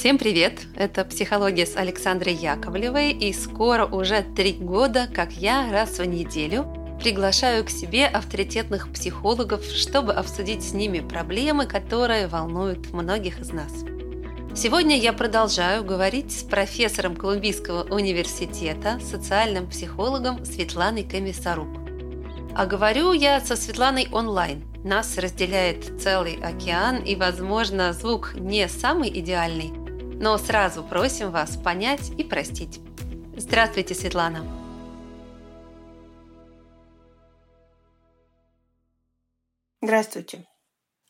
Всем привет! Это «Психология» с Александрой Яковлевой, и скоро уже три года, как я раз в неделю приглашаю к себе авторитетных психологов, чтобы обсудить с ними проблемы, которые волнуют многих из нас. Сегодня я продолжаю говорить с профессором Колумбийского университета, социальным психологом Светланой Комиссарук. А говорю я со Светланой онлайн. Нас разделяет целый океан, и, возможно, звук не самый идеальный, но сразу просим вас понять и простить. Здравствуйте, Светлана! Здравствуйте.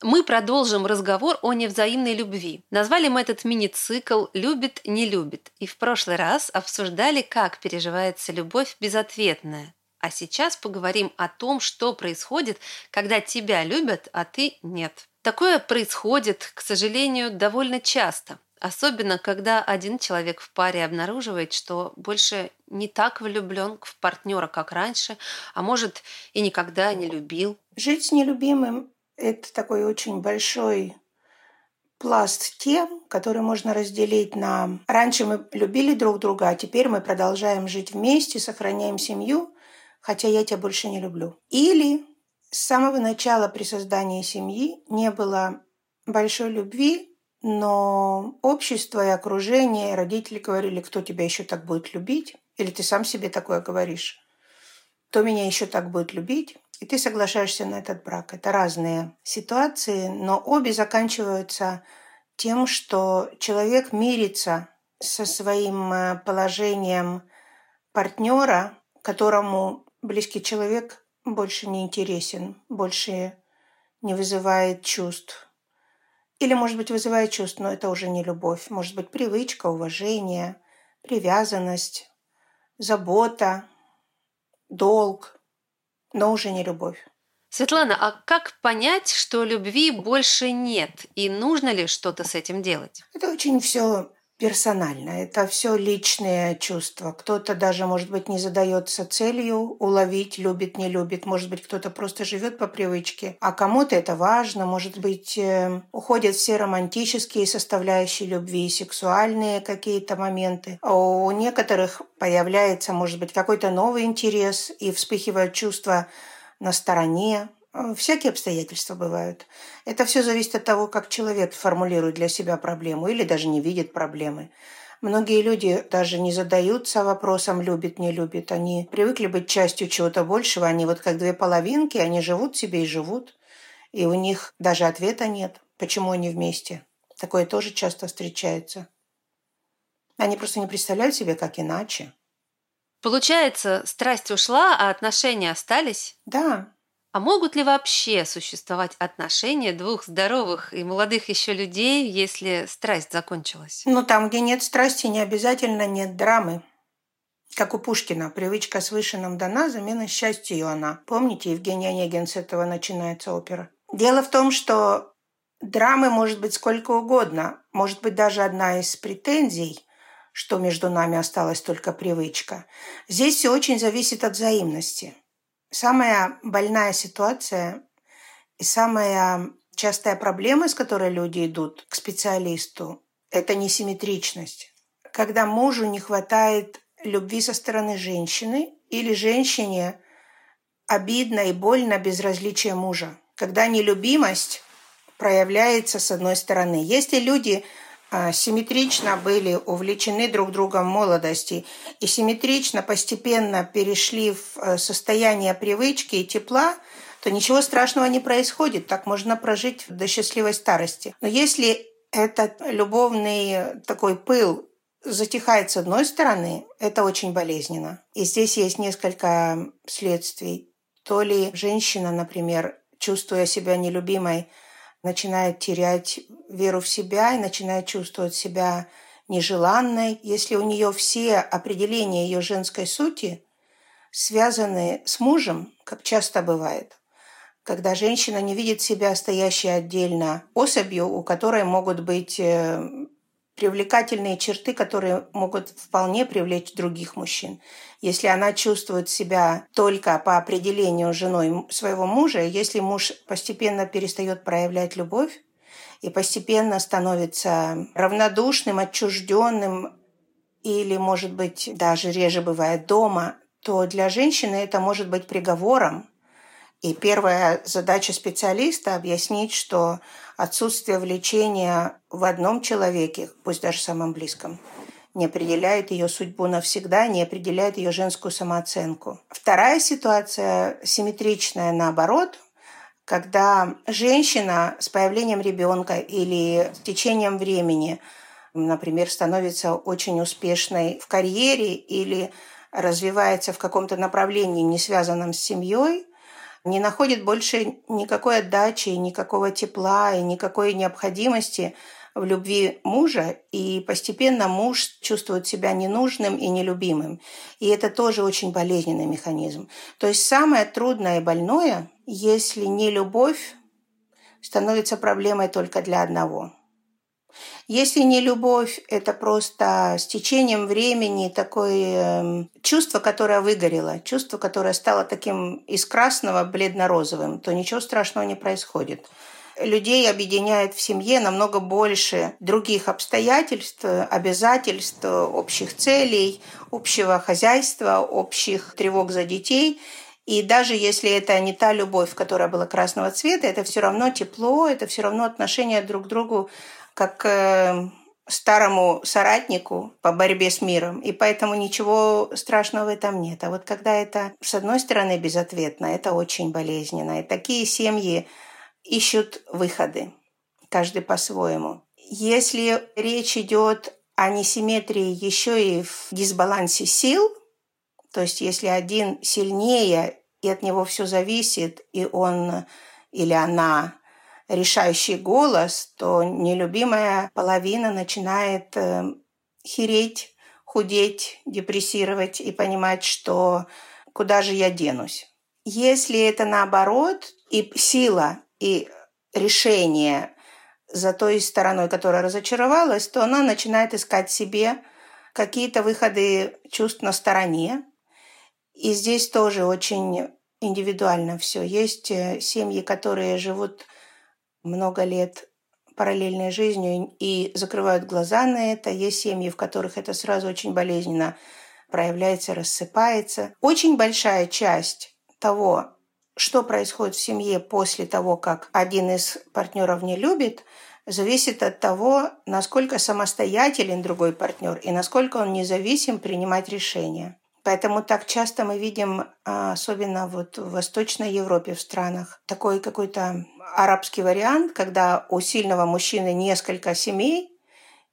Мы продолжим разговор о невзаимной любви. Назвали мы этот мини-цикл «Любит, не любит». И в прошлый раз обсуждали, как переживается любовь безответная. А сейчас поговорим о том, что происходит, когда тебя любят, а ты нет. Такое происходит, к сожалению, довольно часто. Особенно, когда один человек в паре обнаруживает, что больше не так влюблен в партнера, как раньше, а может и никогда не любил. Жить с нелюбимым – это такой очень большой пласт тем, который можно разделить на «раньше мы любили друг друга, а теперь мы продолжаем жить вместе, сохраняем семью, хотя я тебя больше не люблю». Или с самого начала при создании семьи не было большой любви, но общество и окружение, и родители говорили, кто тебя еще так будет любить, или ты сам себе такое говоришь, кто меня еще так будет любить, и ты соглашаешься на этот брак. Это разные ситуации, но обе заканчиваются тем, что человек мирится со своим э, положением партнера, которому близкий человек больше не интересен, больше не вызывает чувств, или, может быть, вызывает чувство, но это уже не любовь. Может быть, привычка, уважение, привязанность, забота, долг, но уже не любовь. Светлана, а как понять, что любви больше нет? И нужно ли что-то с этим делать? Это очень все персонально. Это все личные чувства. Кто-то даже, может быть, не задается целью уловить, любит, не любит. Может быть, кто-то просто живет по привычке. А кому-то это важно. Может быть, э, уходят все романтические составляющие любви, сексуальные какие-то моменты. А у некоторых появляется, может быть, какой-то новый интерес и вспыхивают чувства на стороне, всякие обстоятельства бывают. Это все зависит от того, как человек формулирует для себя проблему или даже не видит проблемы. Многие люди даже не задаются вопросом «любит, не любит». Они привыкли быть частью чего-то большего. Они вот как две половинки, они живут себе и живут. И у них даже ответа нет, почему они вместе. Такое тоже часто встречается. Они просто не представляют себе, как иначе. Получается, страсть ушла, а отношения остались? Да, а могут ли вообще существовать отношения двух здоровых и молодых еще людей, если страсть закончилась? Ну, там, где нет страсти, не обязательно нет драмы. Как у Пушкина, привычка свыше нам дана, замена счастью она. Помните, Евгений Онегин, с этого начинается опера. Дело в том, что драмы может быть сколько угодно. Может быть, даже одна из претензий, что между нами осталась только привычка. Здесь все очень зависит от взаимности. Самая больная ситуация и самая частая проблема, с которой люди идут к специалисту, это несимметричность. Когда мужу не хватает любви со стороны женщины или женщине обидно и больно безразличие мужа. Когда нелюбимость проявляется с одной стороны. Если люди симметрично были увлечены друг другом молодости и симметрично постепенно перешли в э, состояние привычки и тепла, то ничего страшного не происходит. Так можно прожить до счастливой старости. Но если этот любовный такой пыл затихает с одной стороны, это очень болезненно. И здесь есть несколько следствий. То ли женщина, например, чувствуя себя нелюбимой, начинает терять веру в себя и начинает чувствовать себя нежеланной, если у нее все определения ее женской сути связаны с мужем, как часто бывает, когда женщина не видит себя стоящей отдельно особью, у которой могут быть э, привлекательные черты, которые могут вполне привлечь других мужчин. Если она чувствует себя только по определению женой своего мужа, если муж постепенно перестает проявлять любовь, и постепенно становится равнодушным, отчужденным или, может быть, даже реже бывает дома, то для женщины это может быть приговором. И первая задача специалиста – объяснить, что отсутствие влечения в одном человеке, пусть даже самом близком, не определяет ее судьбу навсегда, не определяет ее женскую самооценку. Вторая ситуация симметричная наоборот, когда женщина с появлением ребенка или с течением времени, например, становится очень успешной в карьере или развивается в каком-то направлении, не связанном с семьей, не находит больше никакой отдачи, никакого тепла и никакой необходимости в любви мужа, и постепенно муж чувствует себя ненужным и нелюбимым. И это тоже очень болезненный механизм. То есть самое трудное и больное, если не любовь, становится проблемой только для одного – если не любовь, это просто с течением времени такое э, чувство, которое выгорело, чувство, которое стало таким из красного бледно-розовым, то ничего страшного не происходит. Людей объединяет в семье намного больше других обстоятельств, обязательств, общих целей, общего хозяйства, общих тревог за детей. И даже если это не та любовь, которая была красного цвета, это все равно тепло, это все равно отношение друг к другу как э, старому соратнику по борьбе с миром, и поэтому ничего страшного в этом нет. А вот когда это, с одной стороны, безответно, это очень болезненно. И такие семьи ищут выходы, каждый по-своему. Если речь идет о несимметрии еще и в дисбалансе сил, то есть если один сильнее, и от него все зависит, и он или она решающий голос, то нелюбимая половина начинает э, хереть, худеть, депрессировать и понимать, что куда же я денусь. Если это наоборот, и сила, и решение за той стороной, которая разочаровалась, то она начинает искать себе какие-то выходы чувств на стороне. И здесь тоже очень индивидуально все. Есть э, семьи, которые живут много лет параллельной жизнью и закрывают глаза на это. Есть семьи, в которых это сразу очень болезненно проявляется, рассыпается. Очень большая часть того, что происходит в семье после того, как один из партнеров не любит, зависит от того, насколько самостоятелен другой партнер и насколько он независим принимать решения. Поэтому так часто мы видим, а, особенно вот в Восточной Европе, в странах, такой какой-то арабский вариант, когда у сильного мужчины несколько семей,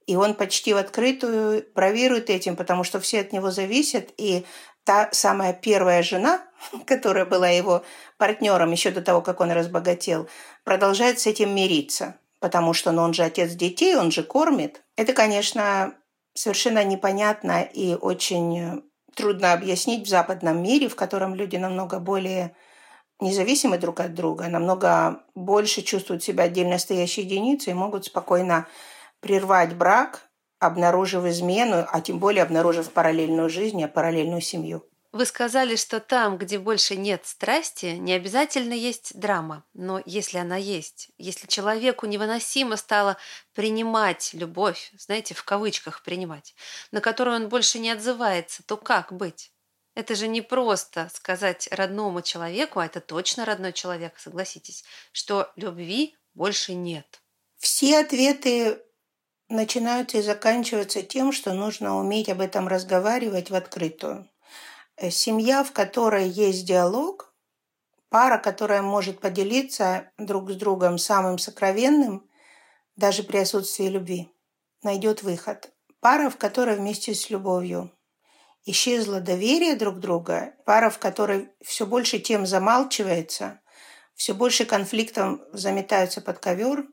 и он почти в открытую бравирует этим, потому что все от него зависят, и та самая первая жена, которая была его партнером еще до того, как он разбогател, продолжает с этим мириться, потому что ну, он же отец детей, он же кормит. Это, конечно, совершенно непонятно и очень трудно объяснить в западном мире, в котором люди намного более независимы друг от друга, намного больше чувствуют себя отдельно стоящей единицей и могут спокойно прервать брак, обнаружив измену, а тем более обнаружив параллельную жизнь, а параллельную семью. Вы сказали, что там, где больше нет страсти, не обязательно есть драма. Но если она есть, если человеку невыносимо стало принимать любовь, знаете, в кавычках принимать, на которую он больше не отзывается, то как быть? Это же не просто сказать родному человеку, а это точно родной человек, согласитесь, что любви больше нет. Все ответы начинаются и заканчиваются тем, что нужно уметь об этом разговаривать в открытую. Э, семья, в которой есть диалог, пара, которая может поделиться друг с другом самым сокровенным, даже при отсутствии любви, найдет выход. Пара, в которой вместе с любовью исчезло доверие друг друга, пара, в которой все больше тем замалчивается, все больше конфликтов заметаются под ковер,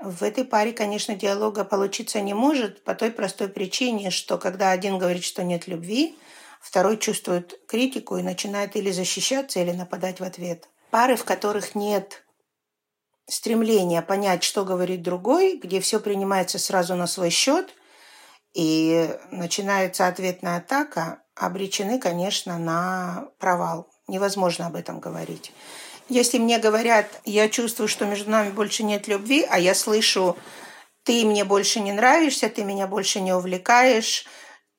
в этой паре, конечно, диалога получиться не может по той простой причине, что когда один говорит, что нет любви, Второй чувствует критику и начинает или защищаться, или нападать в ответ. Пары, в которых нет стремления понять, что говорит другой, где все принимается сразу на свой счет, и начинается ответная атака, обречены, конечно, на провал. Невозможно об этом говорить. Если мне говорят, я чувствую, что между нами больше нет любви, а я слышу, ты мне больше не нравишься, ты меня больше не увлекаешь,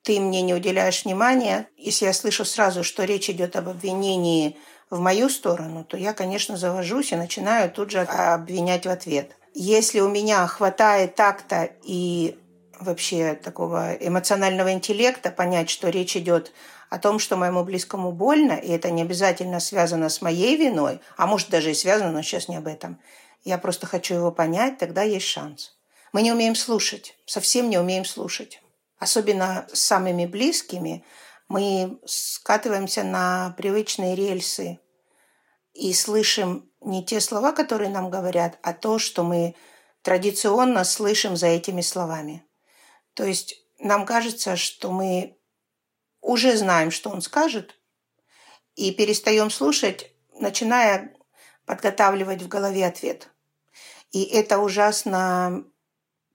ты мне не уделяешь внимания. Если я слышу сразу, что речь идет об обвинении в мою сторону, то я, конечно, завожусь и начинаю тут же обвинять в ответ. Если у меня хватает такта и вообще такого эмоционального интеллекта понять, что речь идет о том, что моему близкому больно, и это не обязательно связано с моей виной, а может даже и связано, но сейчас не об этом. Я просто хочу его понять, тогда есть шанс. Мы не умеем слушать, совсем не умеем слушать. Особенно с самыми близкими мы скатываемся на привычные рельсы и слышим не те слова, которые нам говорят, а то, что мы традиционно слышим за этими словами. То есть нам кажется, что мы уже знаем, что он скажет, и перестаем слушать, начиная подготавливать в голове ответ. И это ужасно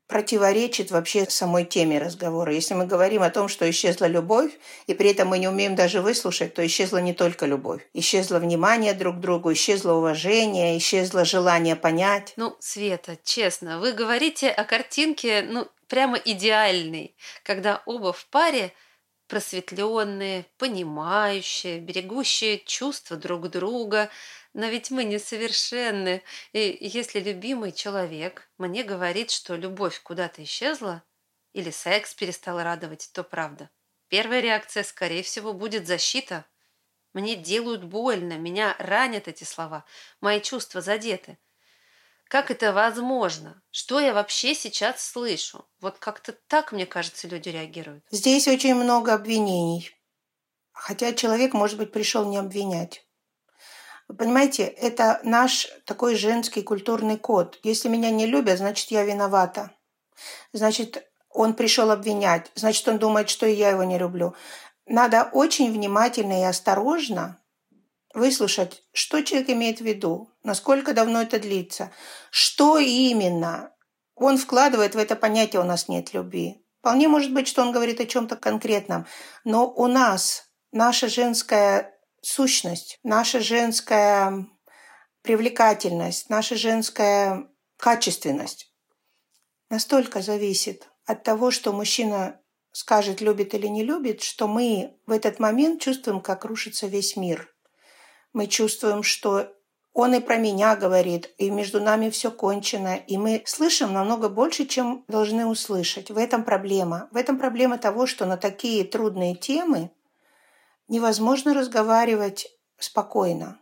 противоречит вообще самой теме разговора. Если мы говорим о том, что исчезла любовь, и при этом мы не умеем даже выслушать, то исчезла не только любовь. Исчезло внимание друг к другу, исчезло уважение, исчезло желание понять. Ну, Света, честно, вы говорите о картинке, ну, прямо идеальной, когда оба в паре просветленные, понимающие, берегущие чувства друг друга, но ведь мы несовершенны, и если любимый человек мне говорит, что любовь куда-то исчезла, или секс перестал радовать, то правда. Первая реакция, скорее всего, будет защита. Мне делают больно, меня ранят эти слова, мои чувства задеты. Как это возможно? Что я вообще сейчас слышу? Вот как-то так, мне кажется, люди реагируют. Здесь очень много обвинений. Хотя человек, может быть, пришел не обвинять. Понимаете, это наш такой женский культурный код. Если меня не любят, значит, я виновата. Значит, он пришел обвинять. Значит, он думает, что и я его не люблю. Надо очень внимательно и осторожно выслушать, что человек имеет в виду, насколько давно это длится, что именно он вкладывает в это понятие «у нас нет любви». Вполне может быть, что он говорит о чем-то конкретном, но у нас наша женская сущность, наша женская привлекательность, наша женская качественность настолько зависит от того, что мужчина скажет, любит или не любит, что мы в этот момент чувствуем, как рушится весь мир. Мы чувствуем, что он и про меня говорит, и между нами все кончено, и мы слышим намного больше, чем должны услышать. В этом проблема. В этом проблема того, что на такие трудные темы невозможно разговаривать спокойно.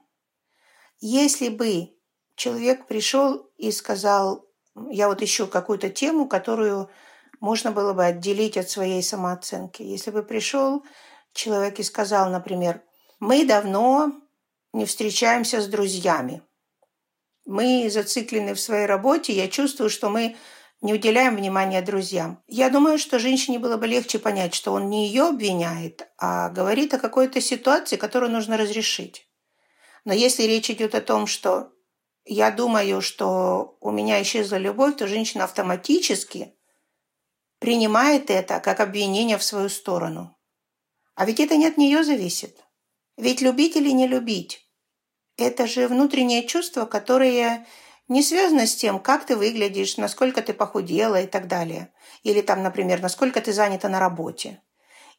Если бы человек пришел и сказал, я вот ищу какую-то тему, которую можно было бы отделить от своей самооценки. Если бы пришел человек и сказал, например, мы давно не встречаемся с друзьями. Мы зациклены в своей работе, я чувствую, что мы не уделяем внимания друзьям. Я думаю, что женщине было бы легче понять, что он не ее обвиняет, а говорит о какой-то ситуации, которую нужно разрешить. Но если речь идет о том, что я думаю, что у меня исчезла любовь, то женщина автоматически принимает это как обвинение в свою сторону. А ведь это не от нее зависит. Ведь любить или не любить – это же внутреннее чувство, которое не связано с тем, как ты выглядишь, насколько ты похудела и так далее. Или там, например, насколько ты занята на работе.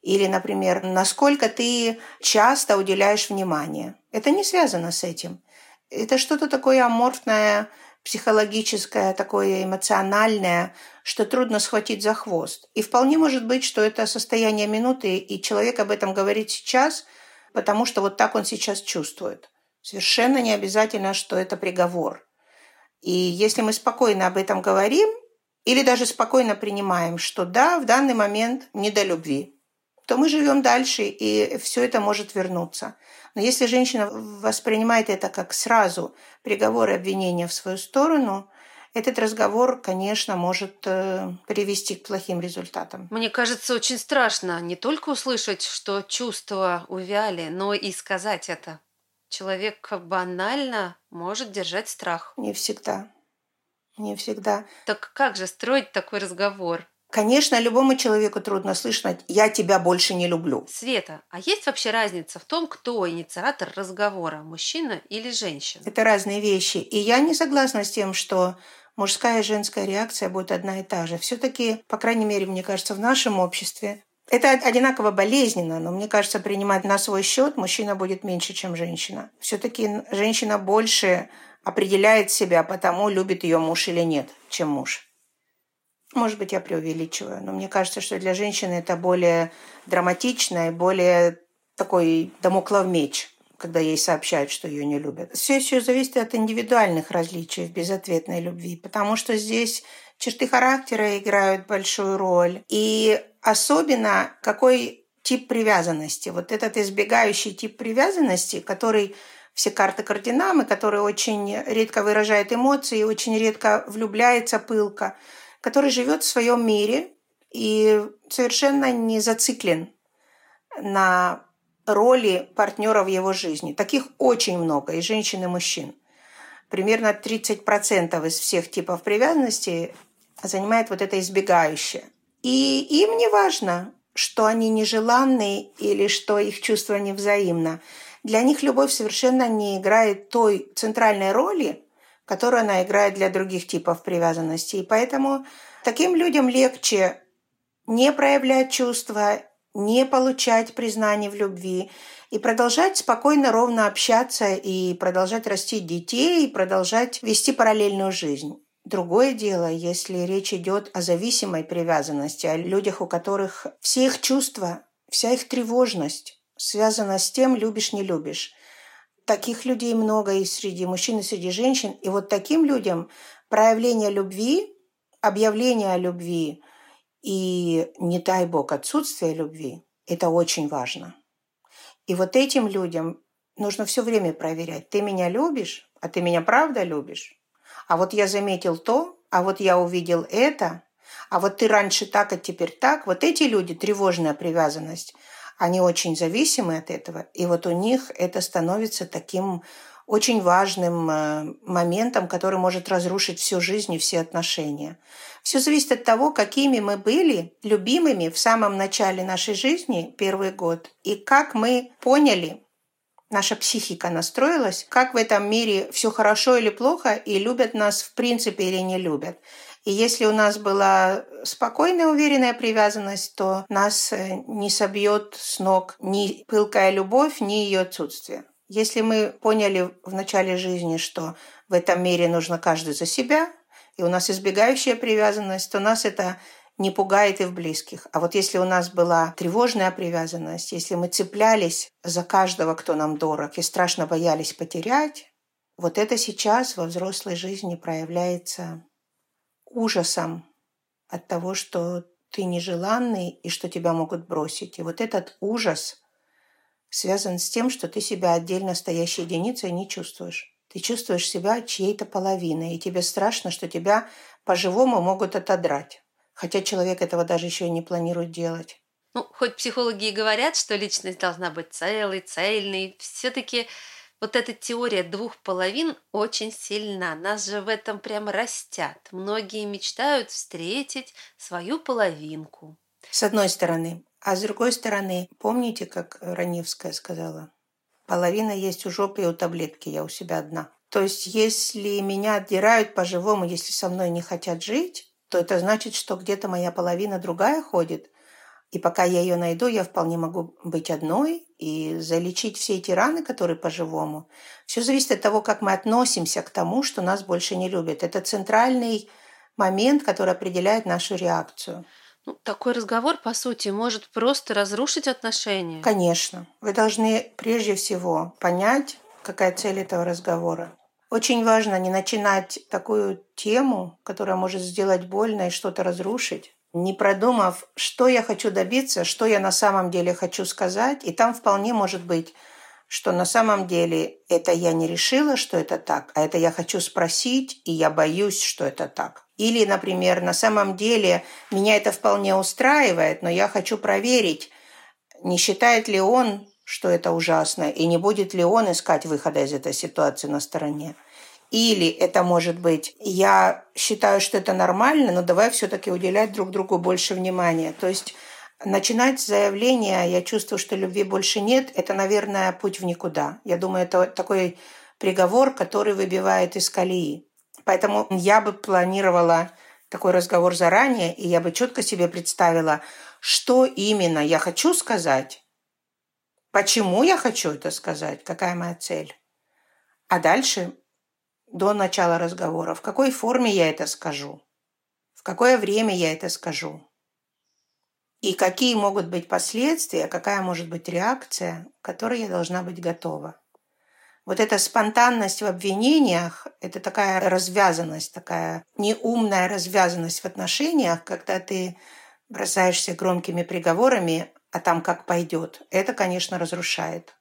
Или, например, насколько ты часто уделяешь внимание. Это не связано с этим. Это что-то такое аморфное, психологическое, такое эмоциональное, что трудно схватить за хвост. И вполне может быть, что это состояние минуты, и человек об этом говорит сейчас, потому что вот так он сейчас чувствует. Совершенно не обязательно, что это приговор. И если мы спокойно об этом говорим, или даже спокойно принимаем, что да, в данный момент не до любви, то мы живем дальше, и все это может вернуться. Но если женщина воспринимает это как сразу приговор и обвинение в свою сторону, этот разговор, конечно, может э, привести к плохим результатам. Мне кажется, очень страшно не только услышать, что чувства увяли, но и сказать это человек банально может держать страх. Не всегда. Не всегда. Так как же строить такой разговор? Конечно, любому человеку трудно слышать «я тебя больше не люблю». Света, а есть вообще разница в том, кто инициатор разговора, мужчина или женщина? Это разные вещи. И я не согласна с тем, что мужская и женская реакция будет одна и та же. Все-таки, по крайней мере, мне кажется, в нашем обществе это одинаково болезненно, но мне кажется, принимать на свой счет мужчина будет меньше, чем женщина. Все-таки женщина больше определяет себя, потому любит ее муж или нет, чем муж. Может быть, я преувеличиваю, но мне кажется, что для женщины это более драматично и более такой домоклов меч, когда ей сообщают, что ее не любят. Все еще зависит от индивидуальных различий в безответной любви, потому что здесь черты характера играют большую роль. И особенно какой тип привязанности. Вот этот избегающий тип привязанности, который все карты кардинамы, который очень редко выражает эмоции, очень редко влюбляется пылко – который живет в своем мире и совершенно не зациклен на роли партнера в его жизни. Таких очень много, и женщин, и мужчин. Примерно 30% из всех типов привязанности занимает вот это избегающее. И им не важно, что они нежеланные или что их чувство невзаимно. Для них любовь совершенно не играет той центральной роли, которую она играет для других типов привязанности. И поэтому таким людям легче не проявлять чувства, не получать признание в любви и продолжать спокойно, ровно общаться и продолжать растить детей и продолжать вести параллельную жизнь. Другое дело, если речь идет о зависимой привязанности, о людях, у которых все их чувства, вся их тревожность связана с тем, любишь, не любишь. Таких людей много и среди мужчин, и среди женщин. И вот таким людям проявление любви, объявление о любви и, не дай бог, отсутствие любви – это очень важно. И вот этим людям нужно все время проверять. Ты меня любишь, а ты меня правда любишь? А вот я заметил то, а вот я увидел это, а вот ты раньше так, а теперь так. Вот эти люди, тревожная привязанность – они очень зависимы от этого, и вот у них это становится таким очень важным э, моментом, который может разрушить всю жизнь и все отношения. Все зависит от того, какими мы были любимыми в самом начале нашей жизни, первый год, и как мы поняли, наша психика настроилась, как в этом мире все хорошо или плохо, и любят нас в принципе или не любят. И если у нас была спокойная, уверенная привязанность, то нас э, не собьет с ног ни пылкая любовь, ни ее отсутствие. Если мы поняли в начале жизни, что в этом мире нужно каждый за себя, и у нас избегающая привязанность, то нас это не пугает и в близких. А вот если у нас была тревожная привязанность, если мы цеплялись за каждого, кто нам дорог, и страшно боялись потерять, вот это сейчас во взрослой жизни проявляется ужасом от того, что ты нежеланный и что тебя могут бросить. И вот этот ужас связан с тем, что ты себя отдельно стоящей единицей не чувствуешь. Ты чувствуешь себя чьей-то половиной, и тебе страшно, что тебя по-живому могут отодрать. Хотя человек этого даже еще и не планирует делать. Ну, хоть психологи и говорят, что личность должна быть целой, цельной, все-таки вот эта теория двух половин очень сильна. Нас же в этом прямо растят. Многие мечтают встретить свою половинку. С одной стороны. А с другой стороны, помните, как Раневская сказала? Половина есть у жопы и у таблетки, я у себя одна. То есть, если меня отдирают по-живому, если со мной не хотят жить, то это значит, что где-то моя половина другая ходит, и пока я ее найду, я вполне могу быть одной и залечить все эти раны, которые по-живому. Все зависит от того, как мы относимся к тому, что нас больше не любят. Это центральный момент, который определяет нашу реакцию. Ну, такой разговор, по сути, может просто разрушить отношения. Конечно. Вы должны прежде всего понять, какая цель этого разговора. Очень важно не начинать такую тему, которая может сделать больно и что-то разрушить, не продумав, что я хочу добиться, что я на самом деле хочу сказать. И там вполне может быть, что на самом деле это я не решила, что это так, а это я хочу спросить, и я боюсь, что это так. Или, например, на самом деле меня это вполне устраивает, но я хочу проверить, не считает ли он, что это ужасно, и не будет ли он искать выхода из этой ситуации на стороне. Или это может быть, я считаю, что это нормально, но давай все-таки уделять друг другу больше внимания. То есть начинать с заявления «я чувствую, что любви больше нет» – это, наверное, путь в никуда. Я думаю, это такой приговор, который выбивает из колеи. Поэтому я бы планировала такой разговор заранее, и я бы четко себе представила, что именно я хочу сказать, почему я хочу это сказать, какая моя цель. А дальше, до начала разговора, в какой форме я это скажу, в какое время я это скажу, и какие могут быть последствия, какая может быть реакция, к которой я должна быть готова. Вот эта спонтанность в обвинениях – это такая развязанность, такая неумная развязанность в отношениях, когда ты бросаешься громкими приговорами, а там как пойдет. Это, конечно, разрушает.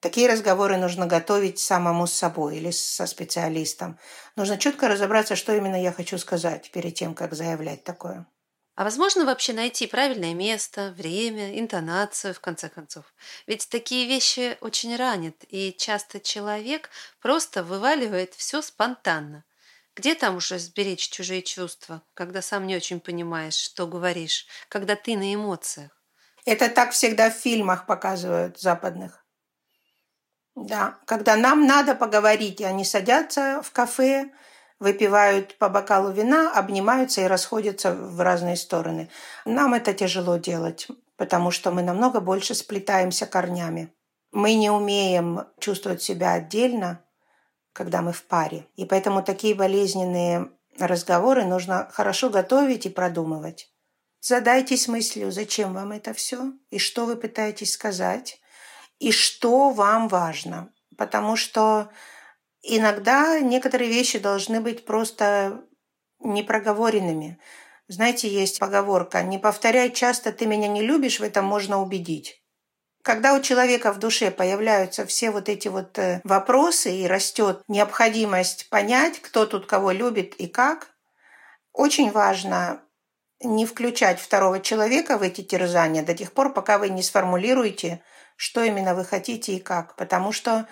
Такие разговоры нужно готовить самому с собой или со специалистом. Нужно четко разобраться, что именно я хочу сказать перед тем, как заявлять такое. А возможно вообще найти правильное место, время, интонацию, в конце концов? Ведь такие вещи очень ранят, и часто человек просто вываливает все спонтанно. Где там уже сберечь чужие чувства, когда сам не очень понимаешь, что говоришь, когда ты на эмоциях? Это так всегда в фильмах показывают западных. Да, когда нам надо поговорить, и они садятся в кафе, выпивают по бокалу вина, обнимаются и расходятся в разные стороны. Нам это тяжело делать, потому что мы намного больше сплетаемся корнями. Мы не умеем чувствовать себя отдельно, когда мы в паре. И поэтому такие болезненные разговоры нужно хорошо готовить и продумывать. Задайтесь мыслью, зачем вам это все, и что вы пытаетесь сказать, и что вам важно. Потому что Иногда некоторые вещи должны быть просто непроговоренными. Знаете, есть поговорка «Не повторяй часто, ты меня не любишь, в этом можно убедить». Когда у человека в душе появляются все вот эти вот э, вопросы и растет необходимость понять, кто тут кого любит и как, очень важно не включать второго человека в эти терзания до тех пор, пока вы не сформулируете, что именно вы хотите и как. Потому что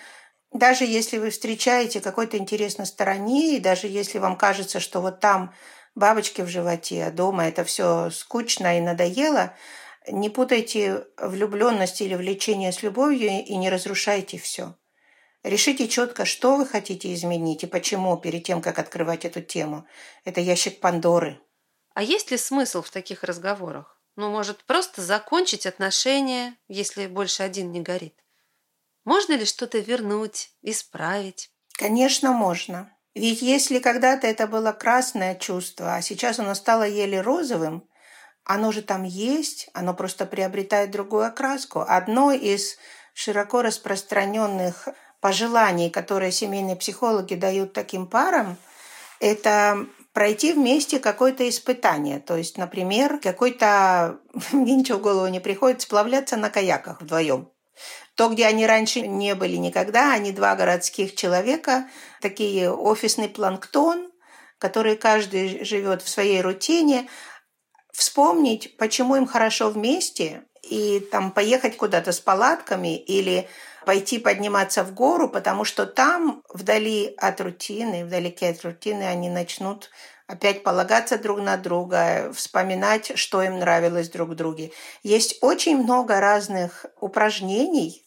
даже если вы встречаете какой-то интерес на стороне, и даже если вам кажется, что вот там бабочки в животе, а дома это все скучно и надоело, не путайте влюбленность или влечение с любовью и не разрушайте все. Решите четко, что вы хотите изменить и почему перед тем, как открывать эту тему. Это ящик Пандоры. А есть ли смысл в таких разговорах? Ну, может, просто закончить отношения, если больше один не горит? Можно ли что-то вернуть, исправить? Конечно, можно. Ведь если когда-то это было красное чувство, а сейчас оно стало еле розовым, оно же там есть, оно просто приобретает другую окраску. Одно из широко распространенных пожеланий, которые семейные психологи дают таким парам, это пройти вместе какое-то испытание. То есть, например, какой-то, мне ничего в голову не приходит, сплавляться на каяках вдвоем. То, где они раньше не были никогда, они два городских человека, такие офисный планктон, который каждый живет в своей рутине, вспомнить, почему им хорошо вместе, и там поехать куда-то с палатками или пойти подниматься в гору, потому что там, вдали от рутины, вдалеке от рутины, они начнут опять полагаться друг на друга, вспоминать, что им нравилось друг друге. Есть очень много разных упражнений,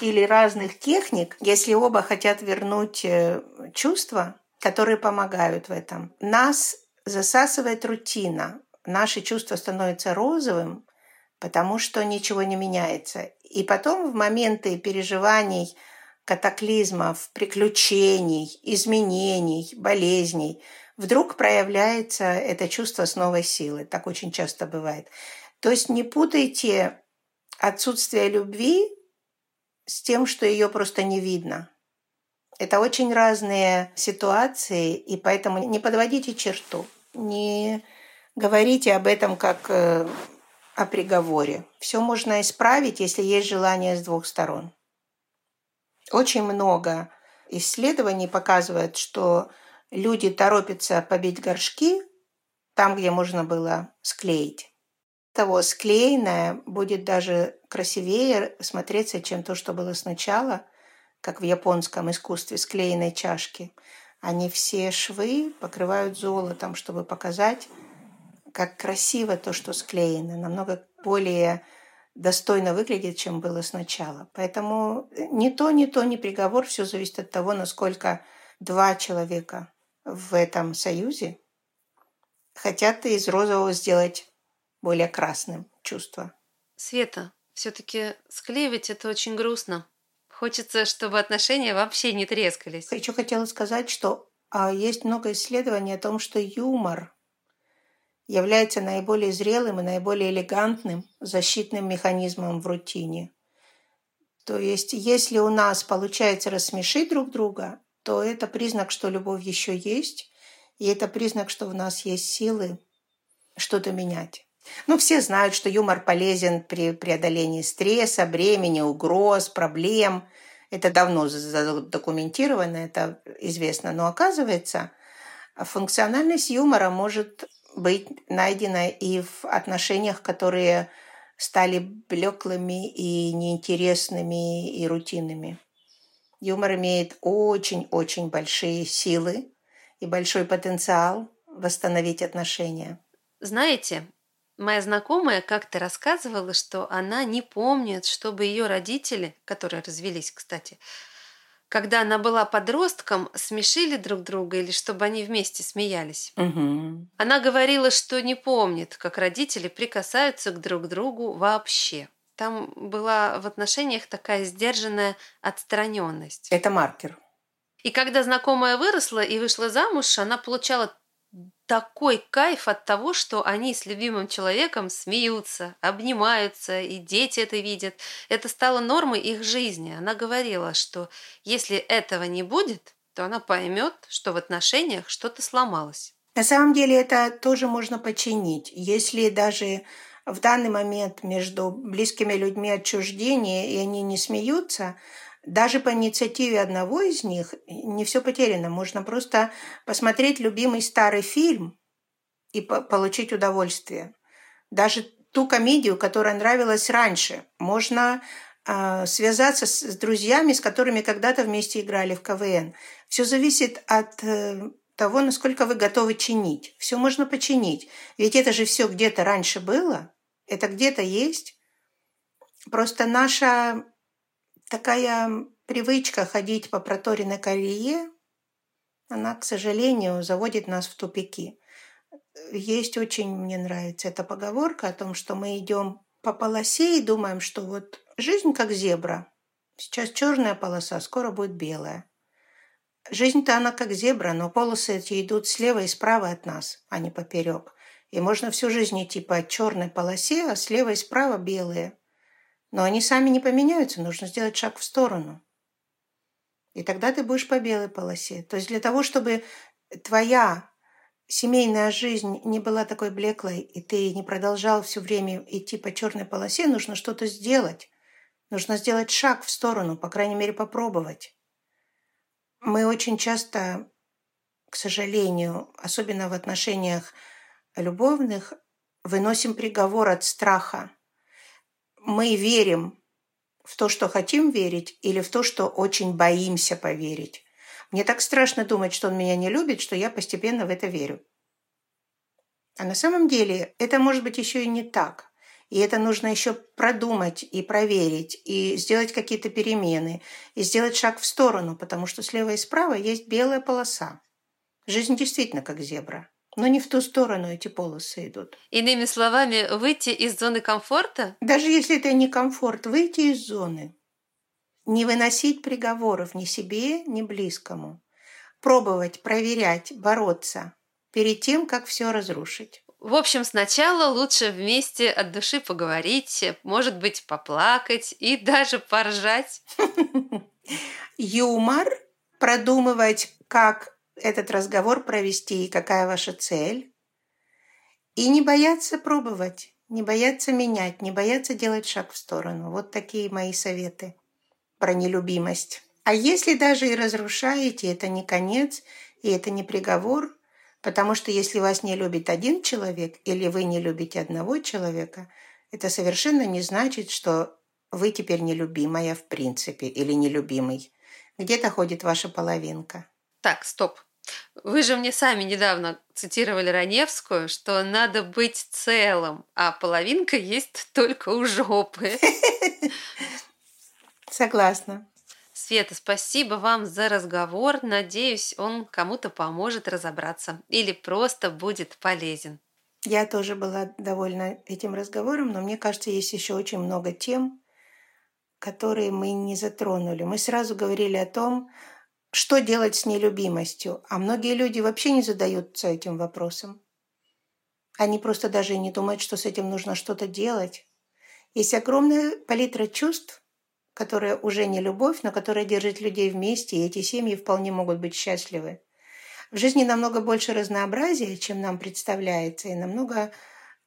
или разных техник, если оба хотят вернуть э, чувства, которые помогают в этом. Нас засасывает рутина. Наши чувства становятся розовым, потому что ничего не меняется. И потом в моменты переживаний, катаклизмов, приключений, изменений, болезней, вдруг проявляется это чувство с новой силой. Так очень часто бывает. То есть не путайте отсутствие любви с тем, что ее просто не видно. Это очень разные ситуации, и поэтому не подводите черту, не говорите об этом как э, о приговоре. Все можно исправить, если есть желание с двух сторон. Очень много исследований показывает, что люди торопятся побить горшки там, где можно было склеить того склеенное будет даже красивее смотреться, чем то, что было сначала, как в японском искусстве склеенной чашки. Они все швы покрывают золотом, чтобы показать, как красиво то, что склеено. Намного более достойно выглядит, чем было сначала. Поэтому ни то, ни то, ни приговор. Все зависит от того, насколько два человека в этом союзе хотят из розового сделать более красным чувство. Света, все-таки склеивать это очень грустно. Хочется, чтобы отношения вообще не трескались. Еще хотела сказать, что а, есть много исследований о том, что юмор является наиболее зрелым и наиболее элегантным защитным механизмом в рутине. То есть, если у нас получается рассмешить друг друга, то это признак, что любовь еще есть, и это признак, что в нас есть силы что-то менять. Ну, все знают, что юмор полезен при преодолении стресса, бремени, угроз, проблем. Это давно задокументировано, это известно. Но оказывается, функциональность юмора может быть найдена и в отношениях, которые стали блеклыми и неинтересными и рутинными. Юмор имеет очень-очень большие силы и большой потенциал восстановить отношения. Знаете, моя знакомая как-то рассказывала, что она не помнит, чтобы ее родители, которые развелись, кстати, когда она была подростком, смешили друг друга или чтобы они вместе смеялись. Угу. Она говорила, что не помнит, как родители прикасаются к друг другу вообще. Там была в отношениях такая сдержанная отстраненность. Это маркер. И когда знакомая выросла и вышла замуж, она получала такой кайф от того, что они с любимым человеком смеются, обнимаются, и дети это видят. Это стало нормой их жизни. Она говорила, что если этого не будет, то она поймет, что в отношениях что-то сломалось. На самом деле это тоже можно починить. Если даже в данный момент между близкими людьми отчуждение, и они не смеются, даже по инициативе одного из них не все потеряно. Можно просто посмотреть любимый старый фильм и по получить удовольствие. Даже ту комедию, которая нравилась раньше. Можно э, связаться с, с друзьями, с которыми когда-то вместе играли в КВН. Все зависит от э, того, насколько вы готовы чинить. Все можно починить. Ведь это же все где-то раньше было. Это где-то есть. Просто наша такая привычка ходить по проторенной колее, она, к сожалению, заводит нас в тупики. Есть очень, мне нравится эта поговорка о том, что мы идем по полосе и думаем, что вот жизнь как зебра. Сейчас черная полоса, скоро будет белая. Жизнь-то она как зебра, но полосы эти идут слева и справа от нас, а не поперек. И можно всю жизнь идти по черной полосе, а слева и справа белые. Но они сами не поменяются, нужно сделать шаг в сторону. И тогда ты будешь по белой полосе. То есть для того, чтобы твоя семейная жизнь не была такой блеклой, и ты не продолжал все время идти по черной полосе, нужно что-то сделать. Нужно сделать шаг в сторону, по крайней мере, попробовать. Мы очень часто, к сожалению, особенно в отношениях любовных, выносим приговор от страха мы верим в то, что хотим верить, или в то, что очень боимся поверить. Мне так страшно думать, что он меня не любит, что я постепенно в это верю. А на самом деле это может быть еще и не так. И это нужно еще продумать и проверить, и сделать какие-то перемены, и сделать шаг в сторону, потому что слева и справа есть белая полоса. Жизнь действительно как зебра. Но не в ту сторону эти полосы идут. Иными словами, выйти из зоны комфорта? Даже если это не комфорт, выйти из зоны. Не выносить приговоров ни себе, ни близкому. Пробовать, проверять, бороться перед тем, как все разрушить. В общем, сначала лучше вместе от души поговорить, может быть, поплакать и даже поржать. Юмор, продумывать, как этот разговор провести и какая ваша цель. И не бояться пробовать, не бояться менять, не бояться делать шаг в сторону. Вот такие мои советы про нелюбимость. А если даже и разрушаете, это не конец и это не приговор, потому что если вас не любит один человек или вы не любите одного человека, это совершенно не значит, что вы теперь нелюбимая в принципе или нелюбимый. Где-то ходит ваша половинка. Так, стоп. Вы же мне сами недавно цитировали Раневскую, что надо быть целым, а половинка есть только у жопы. Согласна. Света, спасибо вам за разговор. Надеюсь, он кому-то поможет разобраться или просто будет полезен. Я тоже была довольна этим разговором, но мне кажется, есть еще очень много тем, которые мы не затронули. Мы сразу говорили о том, что делать с нелюбимостью, а многие люди вообще не задаются этим вопросом. Они просто даже не думают, что с этим нужно что-то делать. Есть огромная палитра чувств, которая уже не любовь, но которая держит людей вместе, и эти семьи вполне могут быть счастливы. В жизни намного больше разнообразия, чем нам представляется, и намного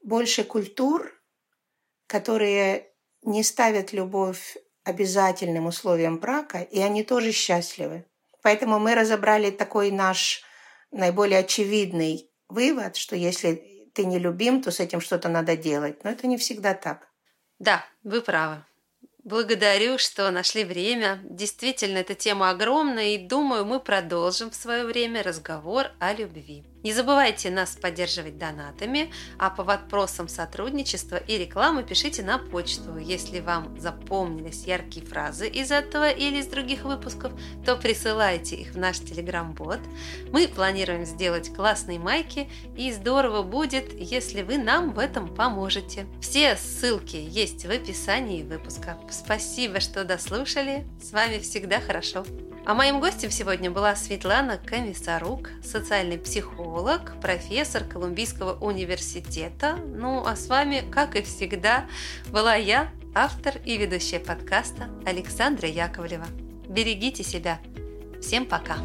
больше культур, которые не ставят любовь обязательным условием брака, и они тоже счастливы. Поэтому мы разобрали такой наш наиболее очевидный вывод, что если ты не любим, то с этим что-то надо делать. Но это не всегда так. Да, вы правы. Благодарю, что нашли время. Действительно, эта тема огромная, и думаю, мы продолжим в свое время разговор о любви. Не забывайте нас поддерживать донатами, а по вопросам сотрудничества и рекламы пишите на почту. Если вам запомнились яркие фразы из этого или из других выпусков, то присылайте их в наш телеграм-бот. Мы планируем сделать классные майки, и здорово будет, если вы нам в этом поможете. Все ссылки есть в описании выпуска. Спасибо, что дослушали. С вами всегда хорошо. А моим гостем сегодня была Светлана Комиссарук, социальный психолог, профессор Колумбийского университета. Ну а с вами, как и всегда, была я, автор и ведущая подкаста Александра Яковлева. Берегите себя. Всем пока!